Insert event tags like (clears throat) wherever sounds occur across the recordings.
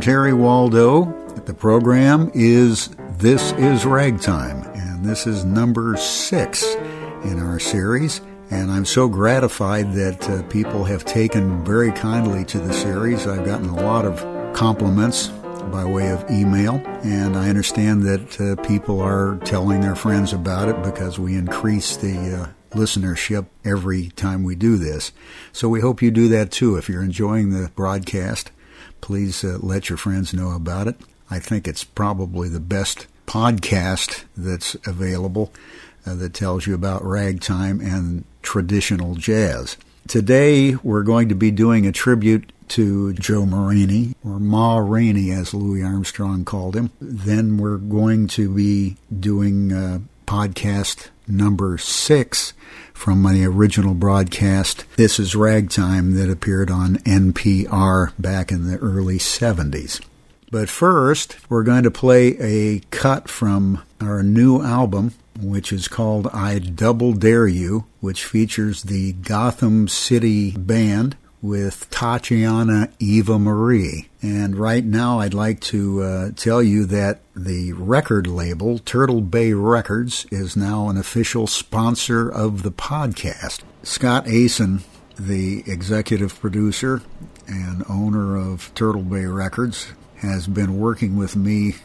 Terry Waldo. The program is This is Ragtime, and this is number six in our series. And I'm so gratified that uh, people have taken very kindly to the series. I've gotten a lot of compliments by way of email, and I understand that uh, people are telling their friends about it because we increase the uh, listenership every time we do this. So we hope you do that too. If you're enjoying the broadcast, please uh, let your friends know about it. I think it's probably the best podcast that's available uh, that tells you about ragtime and traditional jazz. Today, we're going to be doing a tribute to Joe Muranyi, or Ma Rainey, as Louis Armstrong called him. Then we're going to be doing uh, podcast number six from my original broadcast, This is Ragtime, that appeared on NPR back in the early 70s. But first, we're going to play a cut from our new album, which is called I Double Dare You, which features the Gotham City Band with Tatiana Eva Marie. And right now, I'd like to uh, tell you that the record label, Turtle Bay Records, is now an official sponsor of the podcast. Scott Asen, the executive producer and owner of Turtle Bay Records, has been working with me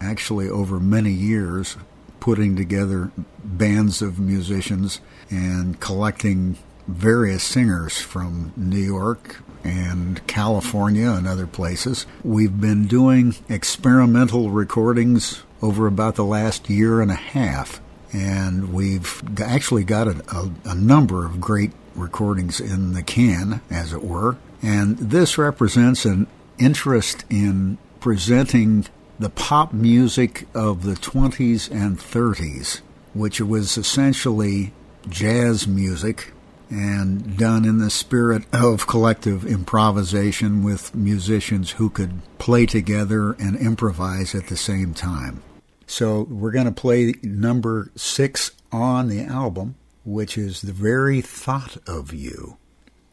actually over many years, putting together bands of musicians and collecting various singers from New York and California and other places. We've been doing experimental recordings over about the last year and a half, and we've actually got a, a, a number of great recordings in the can, as it were. And this represents an interest in presenting the pop music of the 20s and 30s, which was essentially jazz music and done in the spirit of collective improvisation with musicians who could play together and improvise at the same time. So we're going to play number six on the album, which is The Very Thought of You.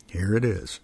Here it is.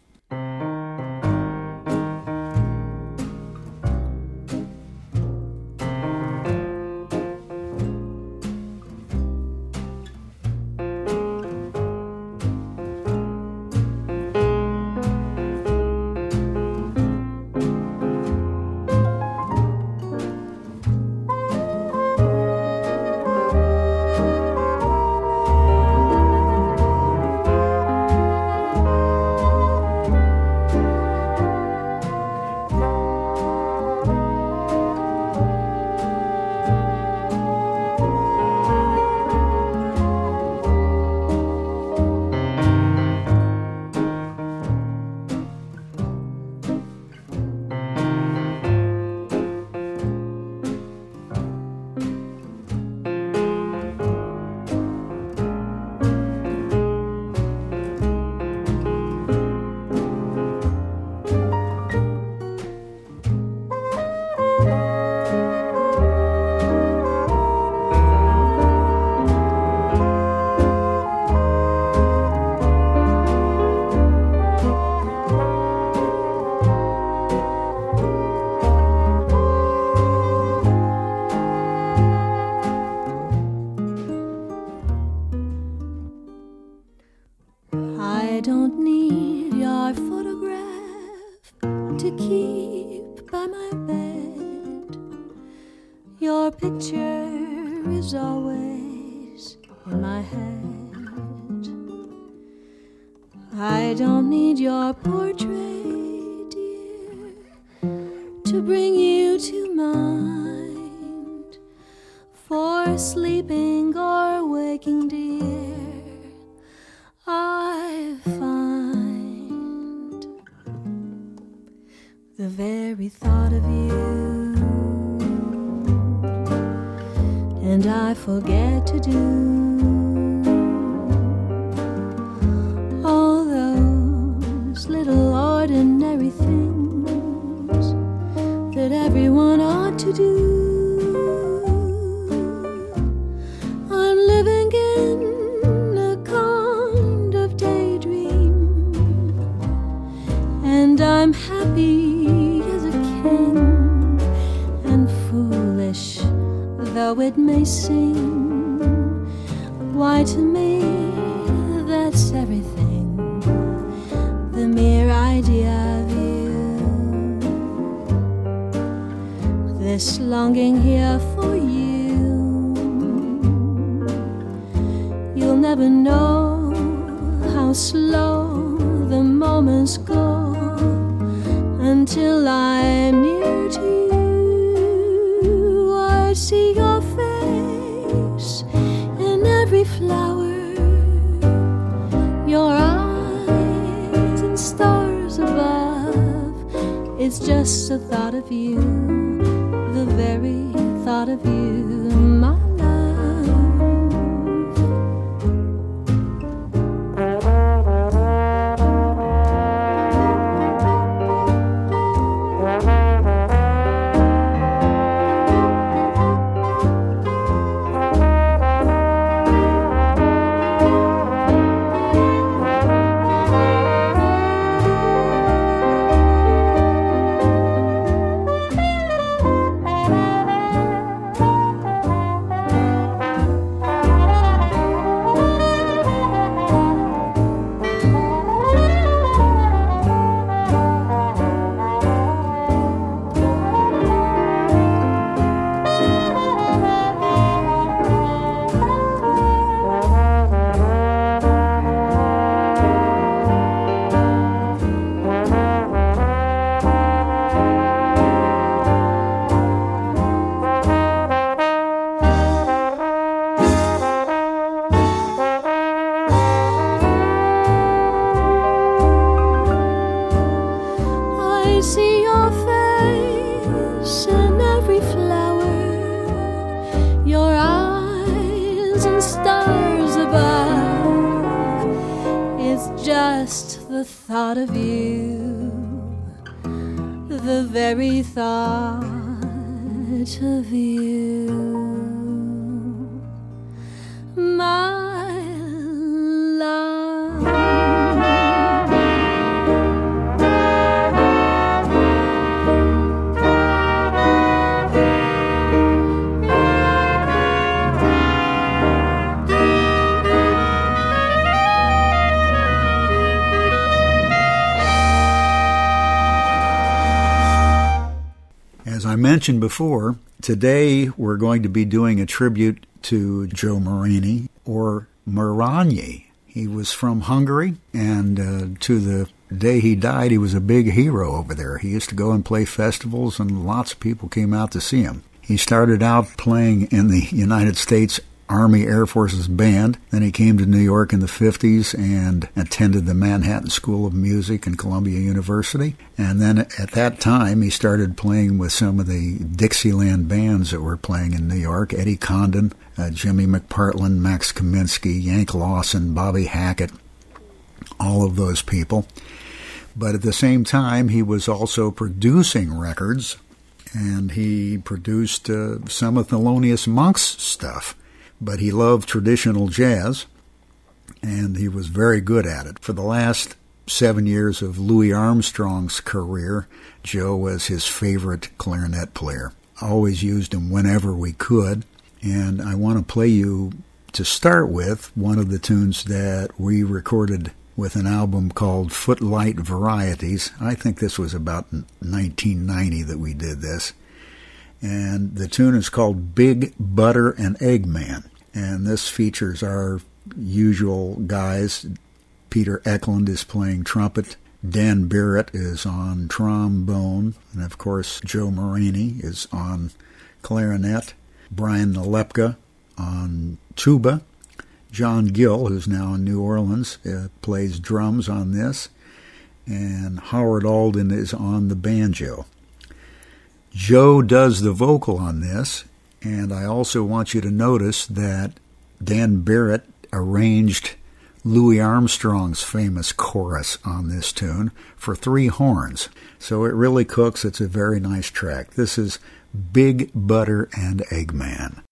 This longing here for you. You'll never know how slow the moments go until I'm near to you. I see your face in every flower, your eyes and stars above. It's just the thought of you, very thought of you. The thought of you, the very thought of you, my mentioned before, today we're going to be doing a tribute to Joe Morani or Muranyi. He was from Hungary, and uh, to the day he died, he was a big hero over there. He used to go and play festivals, and lots of people came out to see him. He started out playing in the United States Army Air Forces band. Then he came to New York in the 50s and attended the Manhattan School of Music and Columbia University. And then at that time, he started playing with some of the Dixieland bands that were playing in New York Eddie Condon, uh, Jimmy McPartland, Max Kaminsky, Yank Lawson, Bobby Hackett, all of those people. But at the same time, he was also producing records and he produced uh, some of Thelonious Monk's stuff but he loved traditional jazz and he was very good at it. For the last seven years of Louis Armstrong's career, Joe was his favorite clarinet player. Always used him whenever we could. And I want to play you, to start with, one of the tunes that we recorded with an album called Footlight Varieties. I think this was about 1990 that we did this and the tune is called Big Butter and Egg Man. And this features our usual guys. Peter Ecklund is playing trumpet. Dan Barrett is on trombone. And of course, Joe Muranyi is on clarinet. Brian Nalepka on tuba. John Gill, who's now in New Orleans, uh, plays drums on this. And Howard Alden is on the banjo. Joe does the vocal on this, and I also want you to notice that Dan Barrett arranged Louis Armstrong's famous chorus on this tune for three horns. So it really cooks. It's a very nice track. This is Big Butter and Eggman.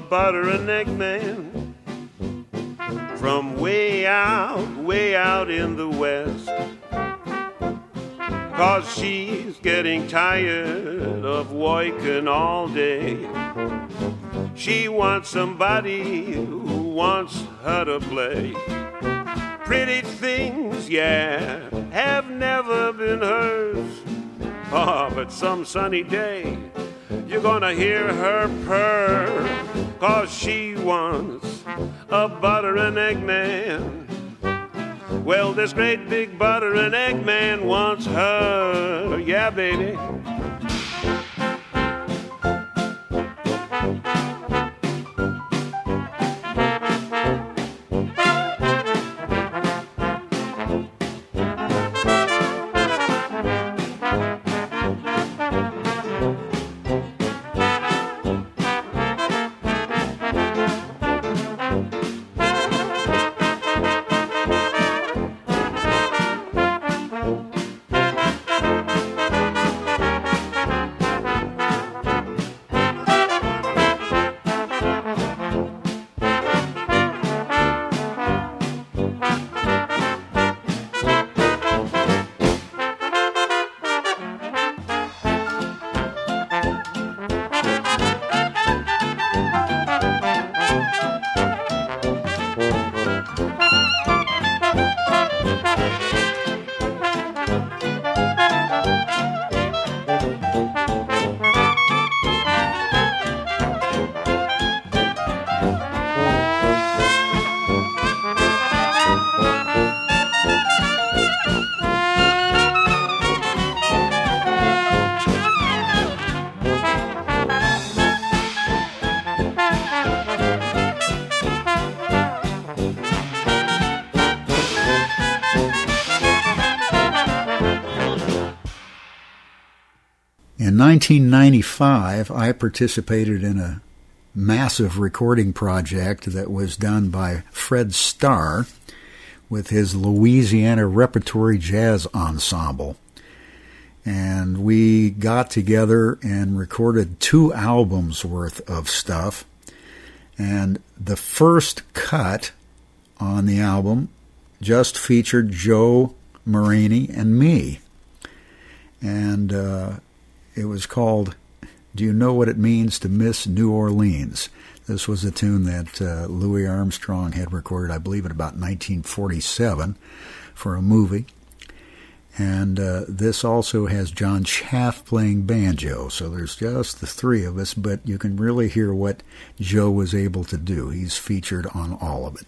Butter and man from way out, way out in the west. Cause she's getting tired of working all day. She wants somebody who wants her to play. Pretty things, yeah, have never been hers. Oh, but some sunny day, you're gonna hear her purr. Cause she wants a butter and egg man well, this great big butter and egg man wants her. Yeah, baby. 1995, I participated in a massive recording project that was done by Fred Starr with his Louisiana Repertory Jazz Ensemble. And we got together and recorded two albums worth of stuff. And the first cut on the album just featured Joe Muranyi and me. And uh, it was called Do You Know What It Means to Miss New Orleans? This was a tune that uh, Louis Armstrong had recorded, I believe, in about 1947 for a movie. And uh, this also has John Chaffe playing banjo. So there's just the three of us, but you can really hear what Joe was able to do. He's featured on all of it.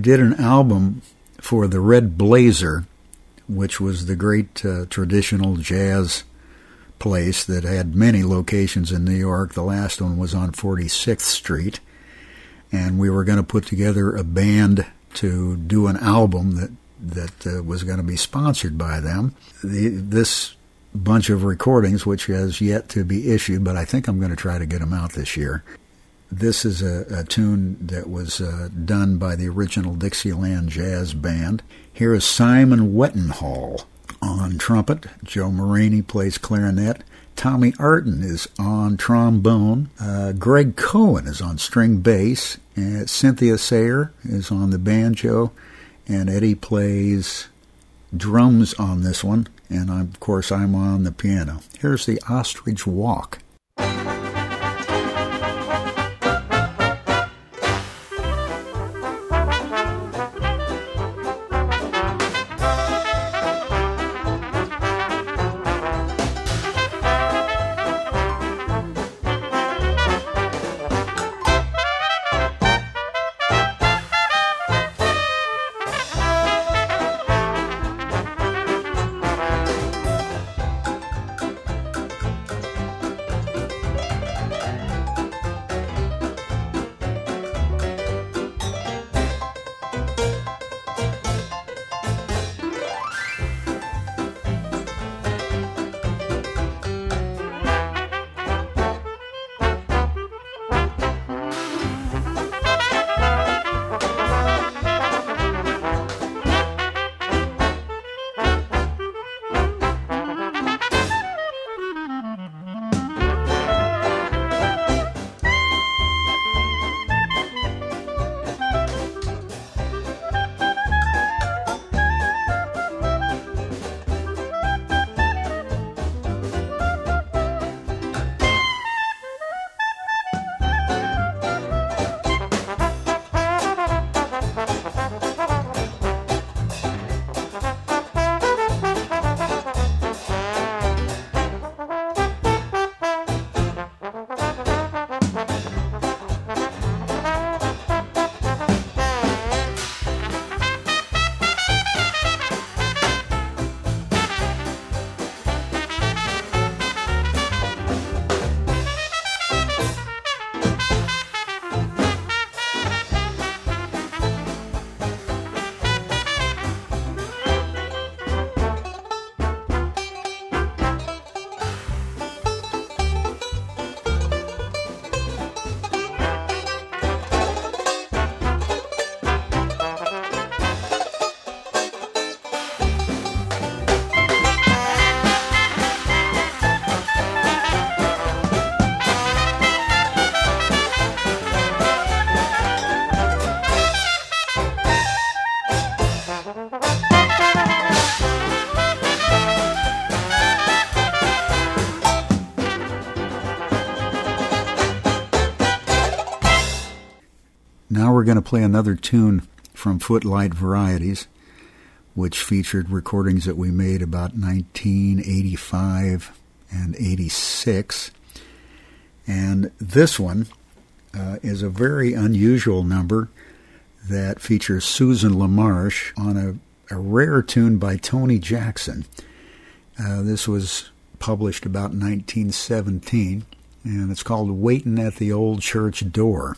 We did an album for the Red Blazer, which was the great uh, traditional jazz place that had many locations in New York. The last one was on 46th Street. And we were going to put together a band to do an album that that uh, was going to be sponsored by them. The, this bunch of recordings, which has yet to be issued, but I think I'm going to try to get them out this year. This is a, a tune that was uh, done by the original Dixieland Jazz Band. Here is Simon Wettenhall on trumpet. Joe Muranyi plays clarinet. Tommy Artin is on trombone. Uh, Greg Cohen is on string bass. And Cynthia Sayer is on the banjo. And Eddie plays drums on this one, and I'm, of course I'm on the piano. Here's the Ostrich Walk. We're going to play another tune from Footlight Varieties, which featured recordings that we made about 1985 and 86. And this one uh, is a very unusual number that features Susan LaMarche on a, a rare tune by Tony Jackson. Uh, this was published about 1917, and it's called Waiting at the Old Church Door.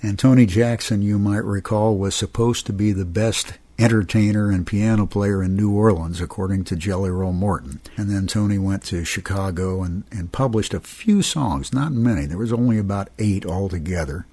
And Tony Jackson, you might recall, was supposed to be the best entertainer and piano player in New Orleans, according to Jelly Roll Morton. And then Tony went to Chicago and, and published a few songs, not many. There was only about eight altogether.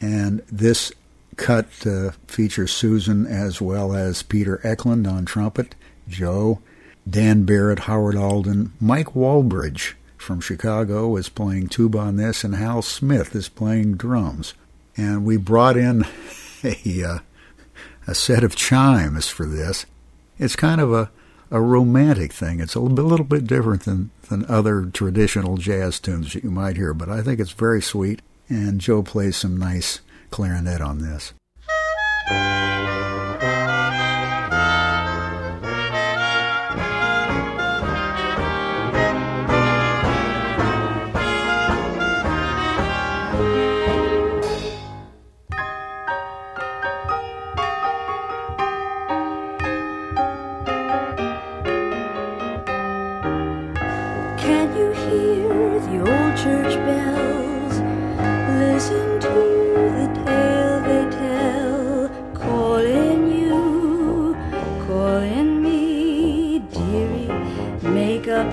And this cut uh, features Susan as well as Peter Ecklund on trumpet, Joe, Dan Barrett, Howard Alden, Mike Walbridge from Chicago is playing tuba on this, and Hal Smith is playing drums and we brought in (laughs) a uh, a set of chimes for this. It's kind of a a romantic thing. It's a little, bit different than than other traditional jazz tunes that you might hear, but I think it's very sweet. And Joe plays some nice clarinet on this.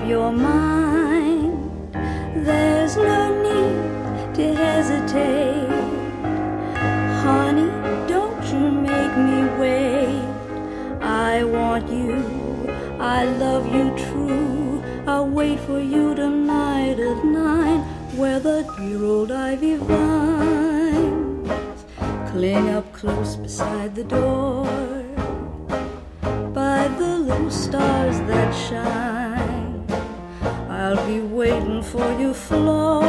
Your mind. There's no need to hesitate. Honey, don't you make me wait. I want you, I love you true. I'll wait for you tonight at nine, where the dear old ivy vines cling up close beside the door. By the little stars that shine, waiting for you, Flo.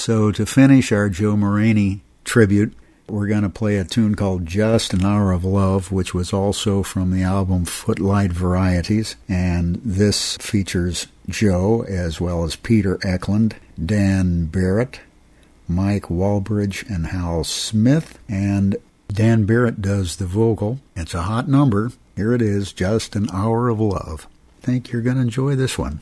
So, to finish our Joe Muranyi tribute, we're going to play a tune called Just an Hour of Love, which was also from the album Footlight Varieties. And this features Joe as well as Peter Ecklund, Dan Barrett, Mike Walbridge, and Hal Smith. And Dan Barrett does the vocal. It's a hot number. Here it is Just an Hour of Love. Think you're going to enjoy this one.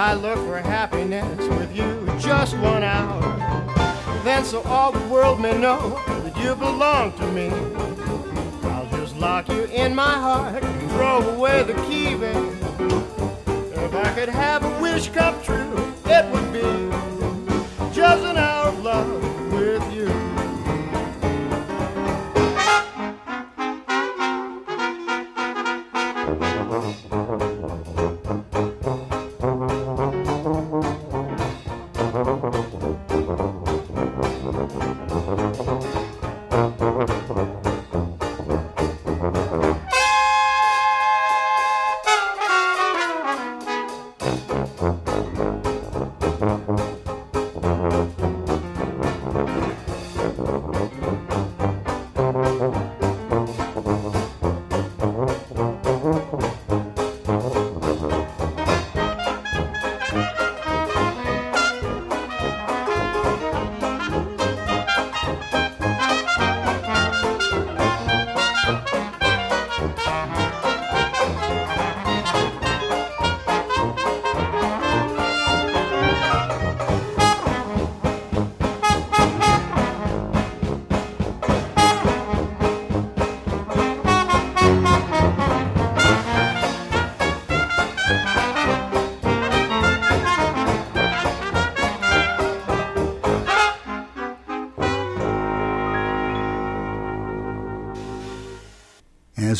I look for happiness with you just one hour. Then so all the world may know that you belong to me. I'll just lock you in my heart and throw away the key, babe. If I could have a wish come true, it would be just an hour of love with you.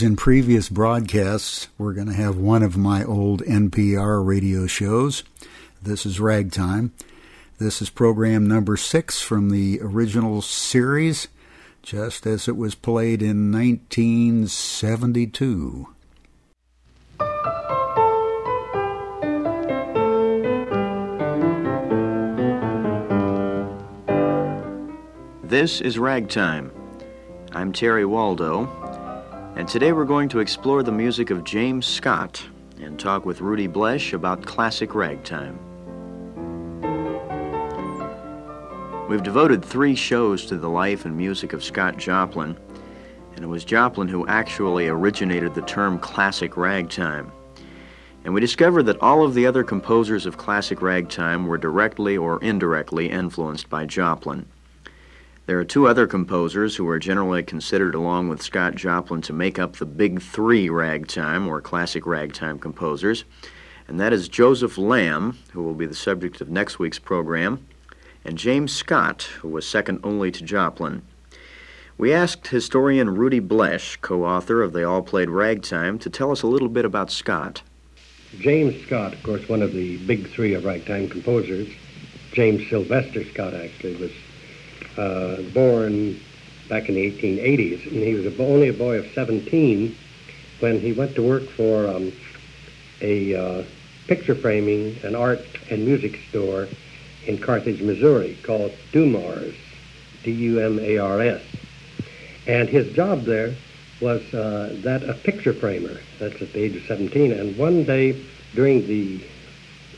In previous broadcasts, we're going to have one of my old NPR radio shows. This is Ragtime. This is program number six from the original series, just as it was played in 1972. This is Ragtime. I'm Terry Waldo, and today we're going to explore the music of James Scott and talk with Rudy Blesh about classic ragtime. We've devoted three shows to the life and music of Scott Joplin, and it was Joplin who actually originated the term classic ragtime. And we discovered that all of the other composers of classic ragtime were directly or indirectly influenced by Joplin. There are two other composers who are generally considered, along with Scott Joplin, to make up the big three ragtime or classic ragtime composers, and that is Joseph Lamb, who will be the subject of next week's program, and James Scott, who was second only to Joplin. We asked historian Rudy Blesh, co author of They All Played Ragtime, to tell us a little bit about Scott. James Scott, of course, one of the big three of ragtime composers. James Sylvester Scott actually was uh, born back in the 1880s, and he was a, only a boy of 17 when he went to work for um, a uh, picture framing, an art and music store in Carthage, Missouri, called Dumars, D-U-M-A-R-S. And his job there was uh, that of picture framer. That's at the age of 17. And one day during the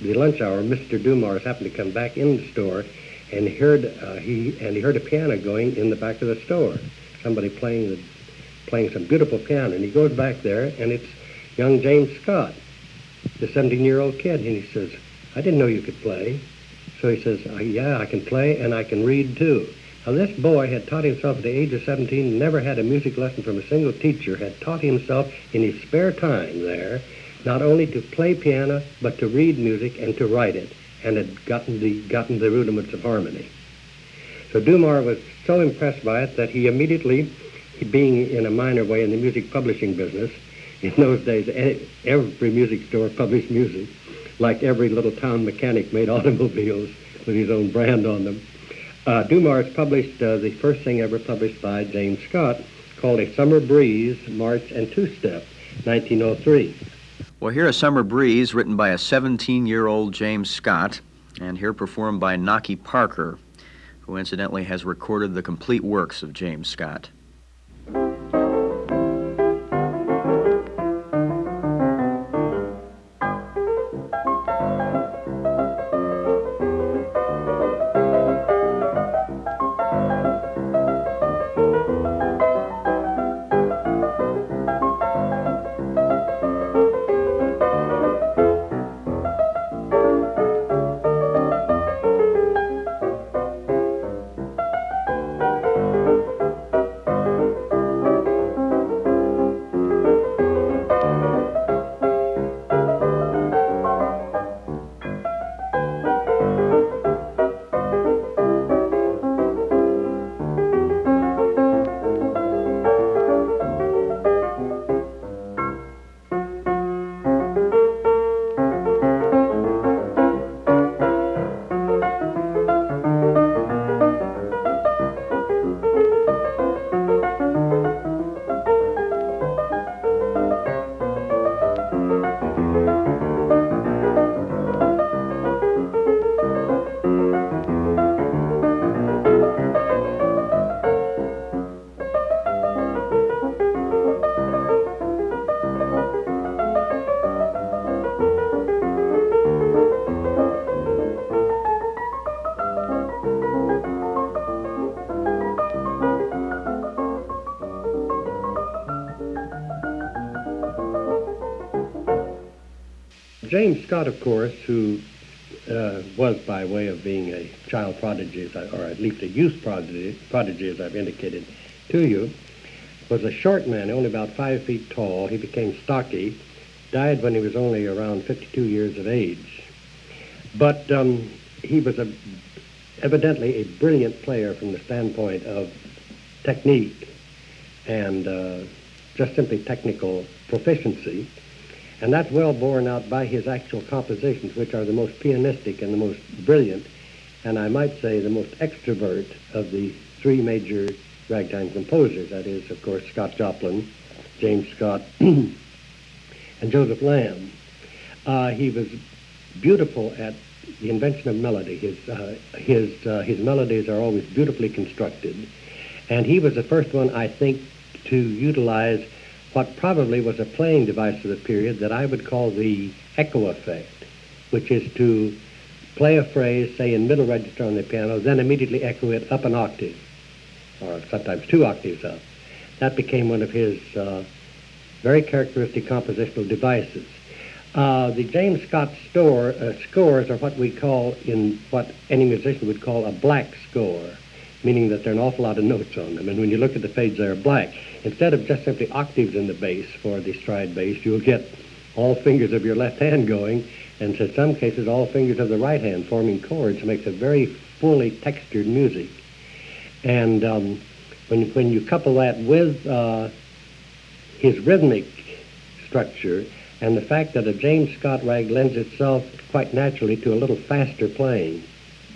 the lunch hour, Mr. Dumars happened to come back in the store and he heard uh, he and he heard a piano going in the back of the store. Somebody playing the playing some beautiful piano, and he goes back there, and it's young James Scott, the 17-year-old kid, and he says, "I didn't know you could play." So he says, "Yeah, I can play and I can read too." Now this boy had taught himself at the age of 17, never had a music lesson from a single teacher, had taught himself in his spare time there, not only to play piano, but to read music and to write it and had gotten the, gotten the rudiments of harmony. So Dumars was so impressed by it that he immediately, being in a minor way in the music publishing business, (laughs) in those days every music store published music, like every little town mechanic made (laughs) automobiles with his own brand on them. Uh, Dumars published uh, the first thing ever published by James Scott called A Summer Breeze, March and Two-Step, 1903. Well, here a Summer Breeze, written by a 17 year old James Scott, and here performed by Knocky Parker, who incidentally has recorded the complete works of James Scott. James Scott, of course, who uh, was by way of being a child prodigy, or at least a youth prodigy, prodigy, as I've indicated to you, was a short man, only about five feet tall. He became stocky, died when he was only around 52 years of age. But um, he was a, evidently a brilliant player from the standpoint of technique and uh, just simply technical proficiency. And that's well borne out by his actual compositions, which are the most pianistic and the most brilliant, and I might say the most extrovert of the three major ragtime composers. That is, of course, Scott Joplin, James Scott, (clears throat) and Joseph Lamb. Uh, he was beautiful at the invention of melody. His, uh, his, uh, his melodies are always beautifully constructed. And he was the first one, I think, to utilize what probably was a playing device of the period that I would call the echo effect, which is to play a phrase, say in middle register on the piano, then immediately echo it up an octave, or sometimes two octaves up. That became one of his uh, very characteristic compositional devices. Uh, the James Scott store, uh, scores are what we call, in what any musician would call a black score, meaning that there are an awful lot of notes on them. And when you look at the fades, they're black. Instead of just simply octaves in the bass for the stride bass, you'll get all fingers of your left hand going, and in some cases, all fingers of the right hand forming chords makes a very fully textured music. And um, when, when you couple that with uh, his rhythmic structure, and the fact that a James Scott rag lends itself quite naturally to a little faster playing,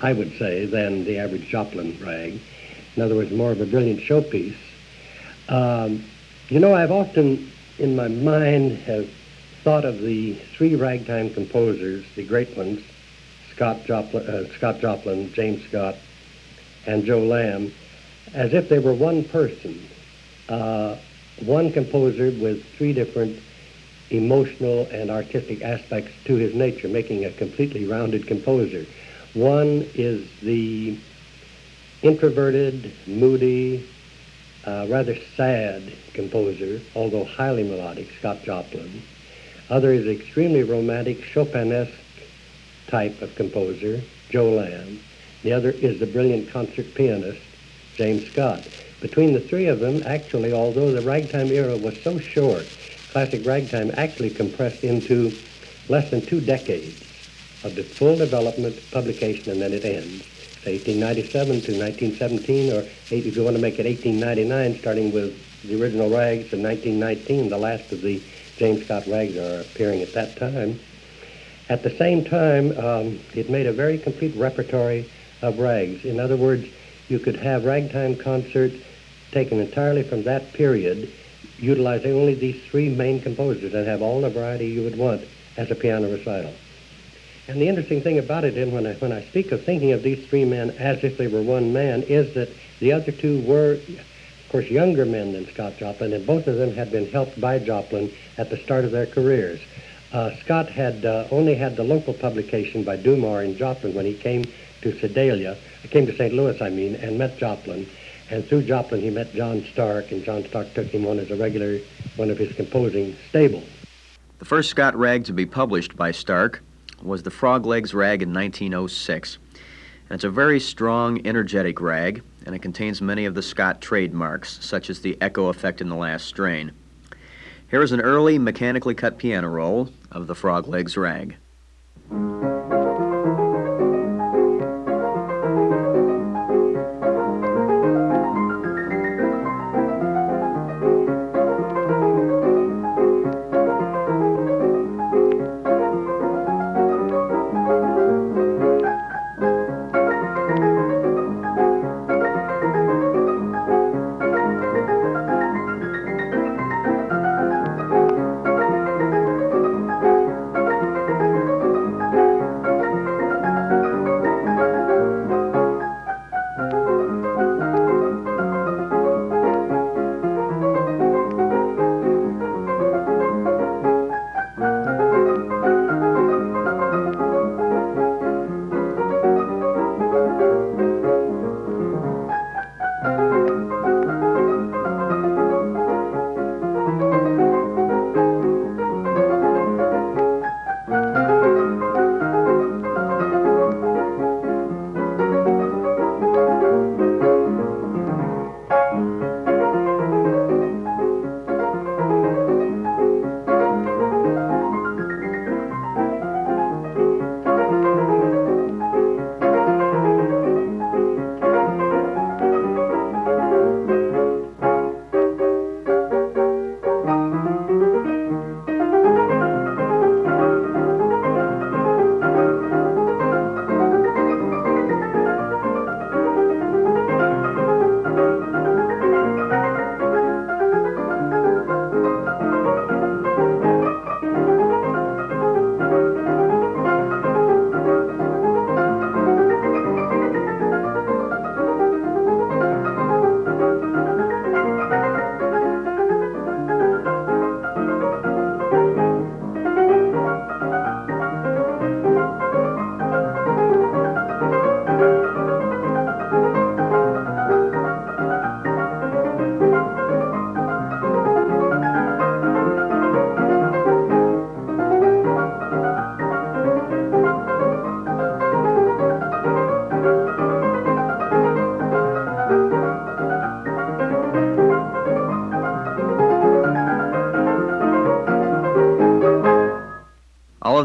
I would say, than the average Joplin rag. In other words, more of a brilliant showpiece. Um, you know, I've often in my mind have thought of the three ragtime composers, the great ones, Scott Joplin, uh, Scott Joplin, James Scott, and Joe Lamb, as if they were one person, uh, one composer with three different emotional and artistic aspects to his nature, making a completely rounded composer. One is the introverted, moody, uh, rather sad composer, although highly melodic, Scott Joplin. Other is extremely romantic, Chopinesque type of composer, Joe Lamb. The other is the brilliant concert pianist, James Scott. Between the three of them, actually, although the ragtime era was so short, classic ragtime actually compressed into less than two decades of the full development, publication, and then it ends. So 1897 to 1917, or if you want to make it 1899, starting with the original rags, and 1919, the last of the James Scott rags are appearing at that time. At the same time, um, it made a very complete repertory of rags. In other words, you could have ragtime concerts taken entirely from that period utilizing only these three main composers and have all the variety you would want as a piano recital. And the interesting thing about it, and when I, when I speak of thinking of these three men as if they were one man, is that the other two were, of course, younger men than Scott Joplin, and both of them had been helped by Joplin at the start of their careers. Uh, Scott had uh, only had the local publication by Dumar and Joplin when he came to Sedalia, came to St. Louis, I mean, and met Joplin. And through Joplin, he met John Stark, and John Stark took him on as a regular one of his composing stable. The first Scott rag to be published by Stark was the Frog Legs rag in 1906. And it's a very strong, energetic rag, and it contains many of the Scott trademarks, such as the echo effect in the last strain. Here is an early mechanically cut piano roll of the Frog Legs rag.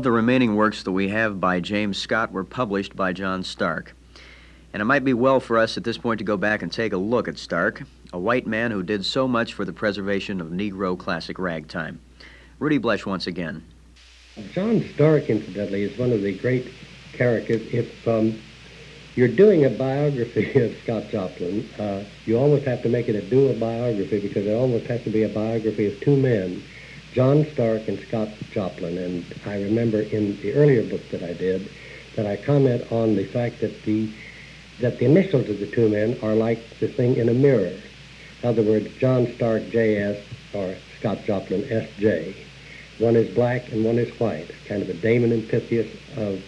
Of the remaining works that we have by James Scott were published by John Stark. And it might be well for us at this point to go back and take a look at Stark, a white man who did so much for the preservation of Negro classic ragtime. Rudy Blesh once again. John Stark, incidentally, is one of the great characters. If um, you're doing a biography (laughs) of Scott Joplin, uh, you almost have to make it a dual biography because it almost has to be a biography of two men, John Stark and Scott Joplin. And I remember in the earlier book that I did that I comment on the fact that the that the initials of the two men are like the thing in a mirror. In other words, John Stark J.S. or Scott Joplin S.J. One is black and one is white, kind of a Damon and Pythias of,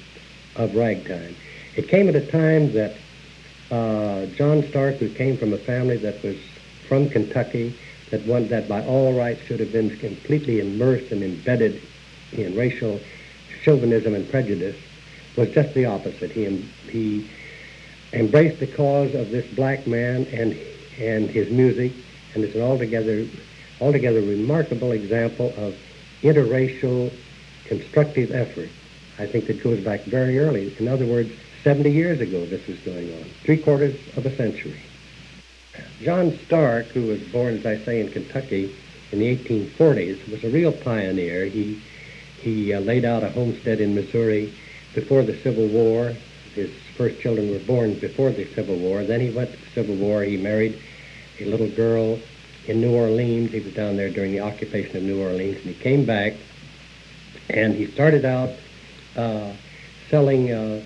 of ragtime. It came at a time that uh, John Stark, who came from a family that was from Kentucky, that one that by all rights should have been completely immersed and embedded in racial chauvinism and prejudice, was just the opposite. He he embraced the cause of this black man and and his music, and it's an altogether altogether remarkable example of interracial constructive effort. I think that goes back very early. In other words, 70 years ago this was going on, three quarters of a century. John Stark, who was born, as I say, in Kentucky in the 1840s, was a real pioneer. He, he uh, laid out a homestead in Missouri before the Civil War. His first children were born before the Civil War. Then he went to the Civil War. He married a little girl in New Orleans. He was down there during the occupation of New Orleans, and he came back, and he started out uh, selling. Uh,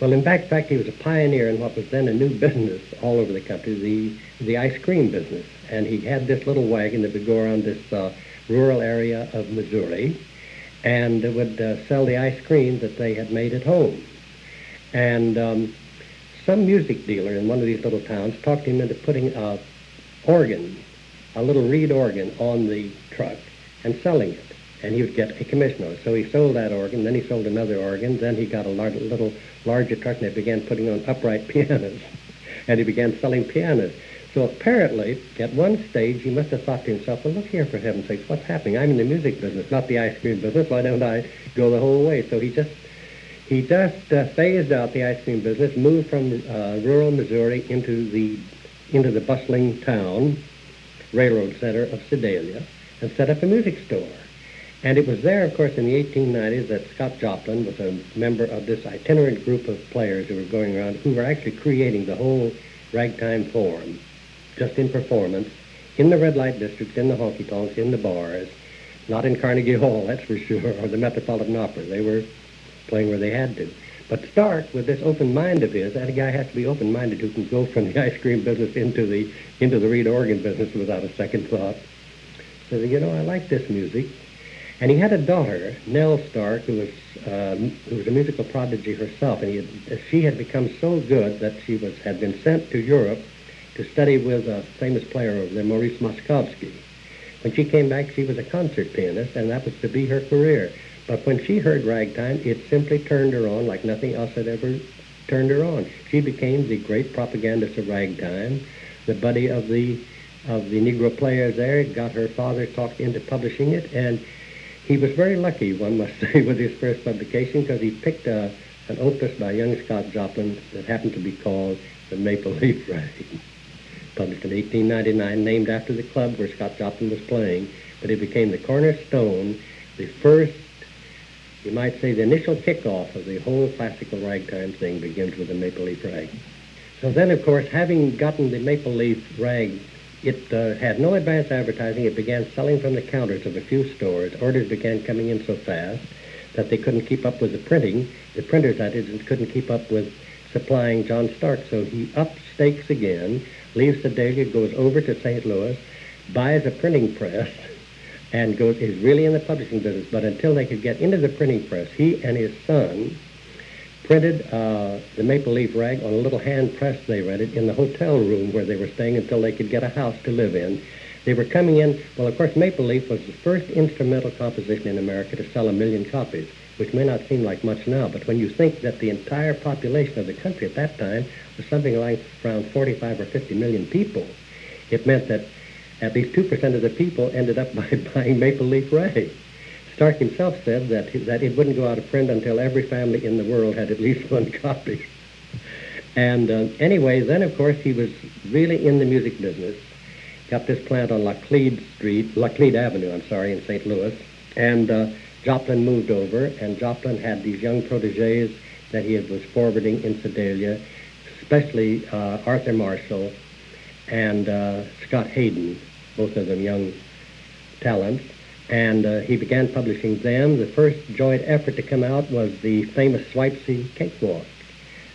well, in fact, fact, he was a pioneer in what was then a new business all over the country, the the ice cream business. And he had this little wagon that would go around this uh, rural area of Missouri, and would uh, sell the ice cream that they had made at home. And um, some music dealer in one of these little towns talked him into putting a organ, a little reed organ on the truck and selling it. And he would get a commission on it. So he sold that organ, then he sold another organ, then he got a lar- little larger truck and they began putting on upright (laughs) pianos. and he began selling pianos. So apparently, at one stage, he must have thought to himself, well, look here, for heaven's sakes, what's happening? I'm in the music business, not the ice cream business. Why don't I go the whole way? So he just he just uh, phased out the ice cream business, moved from uh, rural Missouri into the into the bustling town, railroad center of Sedalia, and set up a music store. And it was there, of course, in the 1890s that Scott Joplin was a member of this itinerant group of players who were going around, who were actually creating the whole ragtime form, just in performance, in the red light districts, in the honky tonks, in the bars, not in Carnegie Hall, that's for sure, or the Metropolitan Opera. They were playing where they had to. But Stark, with this open mind of his, that guy has to be open minded who can go from the ice cream business into the into the reed organ business without a second thought. So you know, I like this music. And he had a daughter, Nell Stark, who was um, who was a musical prodigy herself, and had, she had become so good that she was had been sent to Europe to study with a famous player over there, Maurice Moszkowski. When she came back, she was a concert pianist, and that was to be her career. But when she heard ragtime, it simply turned her on like nothing else had ever turned her on. She became the great propagandist of ragtime, the buddy of the of the Negro players there. Got her father talked into publishing it, and he was very lucky, one must (laughs) say, with his first publication because he picked a, an opus by young Scott Joplin that happened to be called the Maple Leaf (laughs) Rag. Published in 1899, named after the club where Scott Joplin was playing, but it became the cornerstone, the first you might say the initial kickoff of the whole classical ragtime thing begins with the maple leaf rag. So then, of course, having gotten the maple leaf rag, it uh, had no advance advertising. It began selling from the counters of a few stores. Orders began coming in so fast that they couldn't keep up with the printing. The printers, that is, couldn't keep up with supplying John Stark. So he up stakes again, leaves Sedalia, goes over to St. Louis, buys a printing press, and goes is really in the publishing business. But until they could get into the printing press, he and his son printed uh, the Maple Leaf Rag on a little hand press they rented in the hotel room where they were staying until they could get a house to live in. They were coming in. Well, of course, Maple Leaf was the first instrumental composition in America to sell a million copies, which may not seem like much now, but when you think that the entire population of the country at that time was something like around 45 or 50 million people, it meant that at least 2% of the people ended up (laughs) by buying Maple Leaf Rag. Stark himself said that, that it wouldn't go out of print until every family in the world had at least (laughs) one copy. and uh, anyway, then of course he was really in the music business. Got this plant on Laclede Street, Laclede Avenue, I'm sorry, in St. Louis. And uh, Joplin moved over, and Joplin had these young proteges that he was forwarding in Sedalia, especially uh, Arthur Marshall and uh, Scott Hayden, both of them young talents. And uh, he began publishing them. The first joint effort to come out was the famous Swipesy Cakewalk,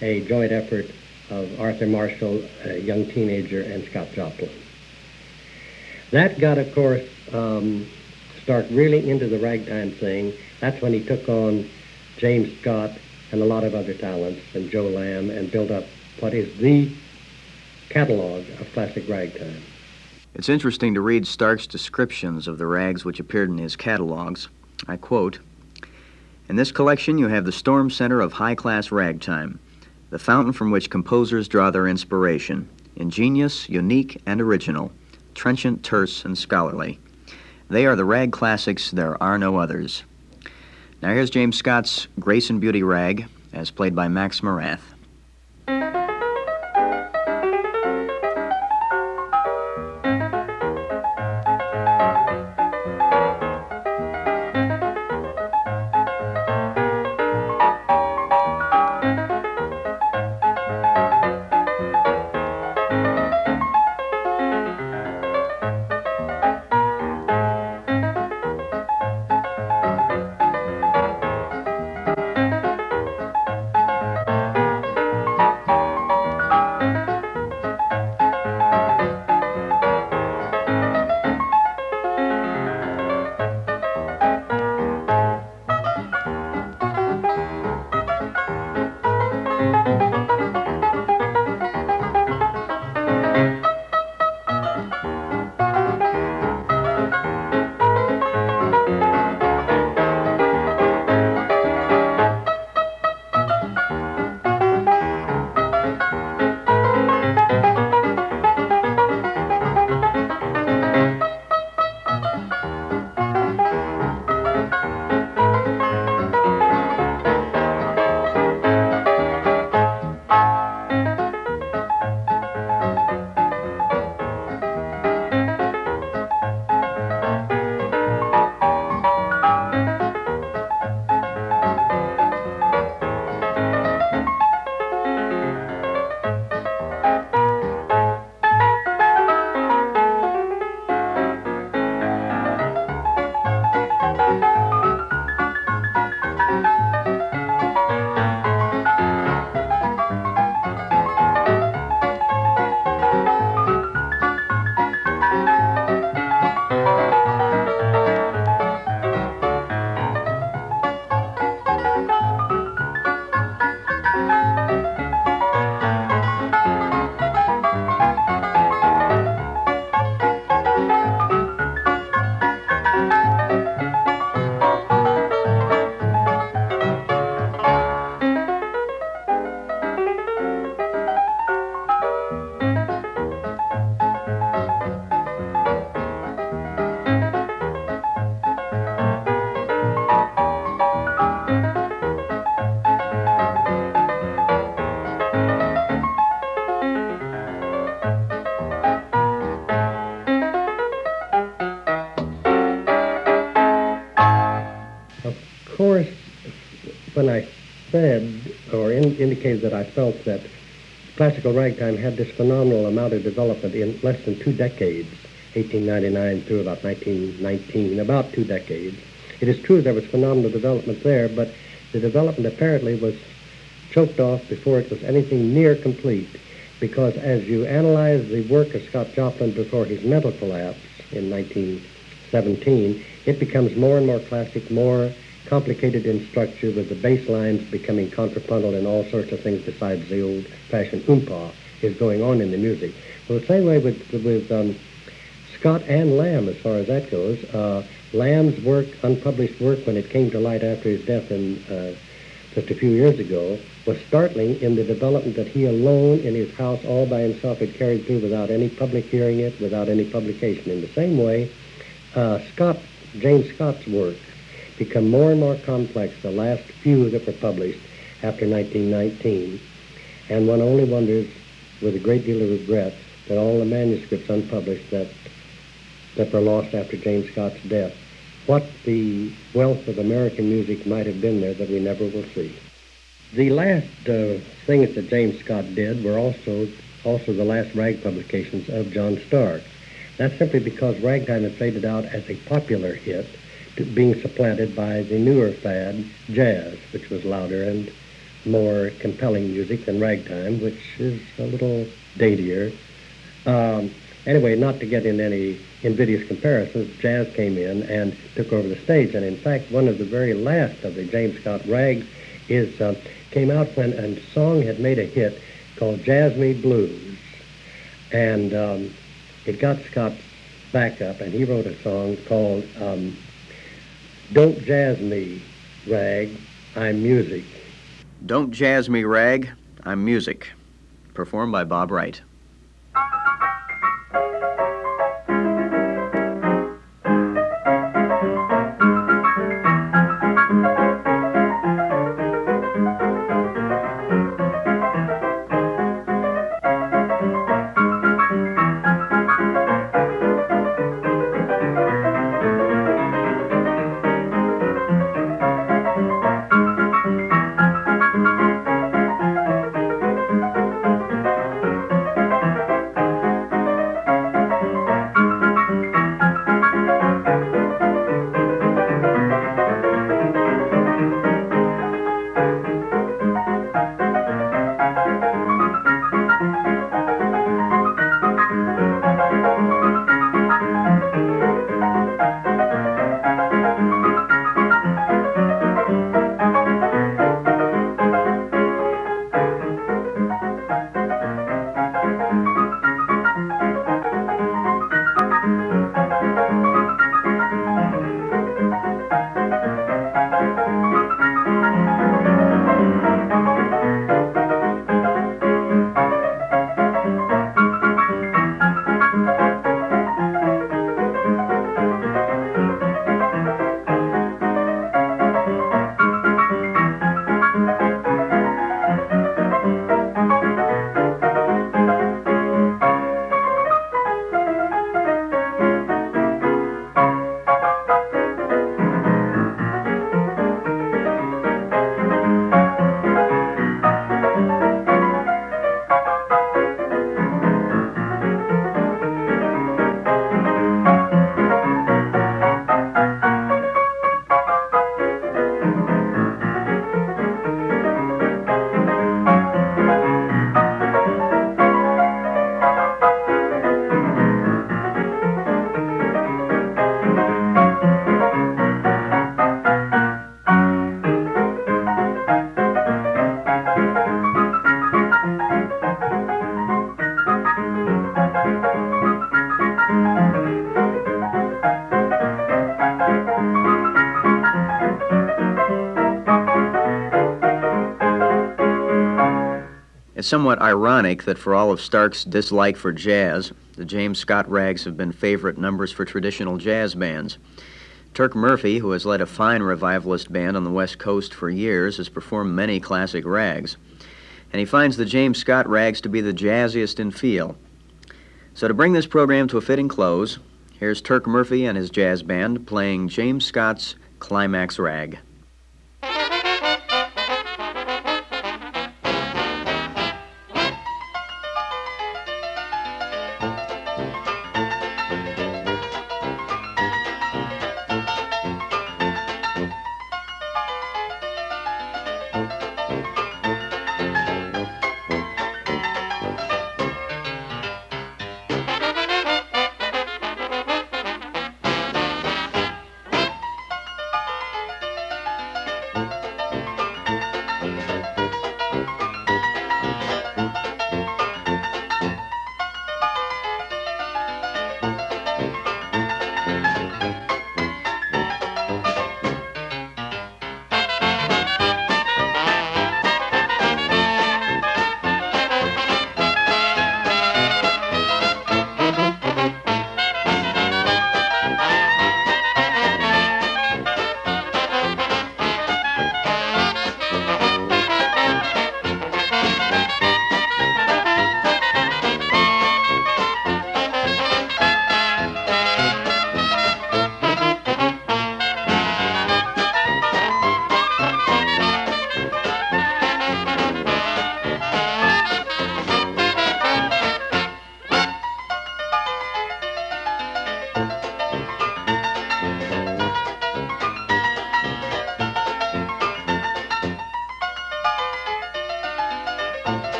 a joint effort of Arthur Marshall, a young teenager, and Scott Joplin. That got, of course, um, Stark really into the ragtime thing. That's when he took on James Scott and a lot of other talents, and Joe Lamb, and built up what is the catalog of classic ragtime. It's interesting to read Stark's descriptions of the rags which appeared in his catalogs. I quote In this collection, you have the storm center of high class ragtime, the fountain from which composers draw their inspiration, ingenious, unique, and original, trenchant, terse, and scholarly. They are the rag classics, there are no others. Now here's James Scott's Grace and Beauty Rag, as played by Max Morath. Indicated that I felt that classical ragtime had this phenomenal amount of development in less than two decades, 1899 through about 1919, about two decades. It is true there was phenomenal development there, but the development apparently was choked off before it was anything near complete, because as you analyze the work of Scott Joplin before his mental collapse in 1917, it becomes more and more classic, more complicated in structure with the bass lines becoming contrapuntal and all sorts of things besides the old-fashioned oompa is going on in the music. Well, the same way with, with um, Scott and Lamb, as far as that goes. Uh, Lamb's work, unpublished work, when it came to light after his death in, uh, just a few years ago, was startling in the development that he alone in his house, all by himself, had carried through without any public hearing it, without any publication. In the same way, uh, Scott, James Scott's work become more and more complex, the last few that were published after 1919. And one only wonders, with a great deal of regret, that all the manuscripts unpublished that, that were lost after James Scott's death, what the wealth of American music might have been there that we never will see. The last uh, things that James Scott did were also also the last rag publications of John Starks. That's simply because ragtime had faded out as a popular hit, being supplanted by the newer fad, jazz, which was louder and more compelling music than ragtime, which is a little daintier. Um, anyway, not to get in any invidious comparisons, jazz came in and took over the stage. And in fact, one of the very last of the James Scott rags is uh, came out when a song had made a hit called Jazz Me Blues. And um, it got Scott back up, and he wrote a song called um, Don't Jazz Me, Rag, I'm Music. Don't Jazz Me, Rag, I'm Music. Performed by Bob Wright. It's somewhat ironic that for all of Stark's dislike for jazz, the James Scott rags have been favorite numbers for traditional jazz bands. Turk Murphy, who has led a fine revivalist band on the West Coast for years, has performed many classic rags. And he finds the James Scott rags to be the jazziest in feel. So, to bring this program to a fitting close, here's Turk Murphy and his jazz band playing James Scott's Climax Rag.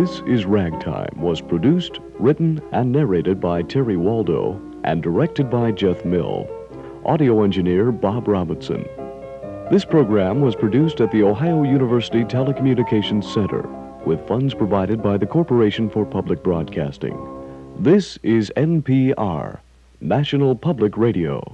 This is Ragtime was produced, written, and narrated by Terry Waldo and directed by Jeff Mill. Audio engineer Bob Robinson. This program was produced at the Ohio University Telecommunications Center with funds provided by the Corporation for Public Broadcasting. This is NPR, National Public Radio.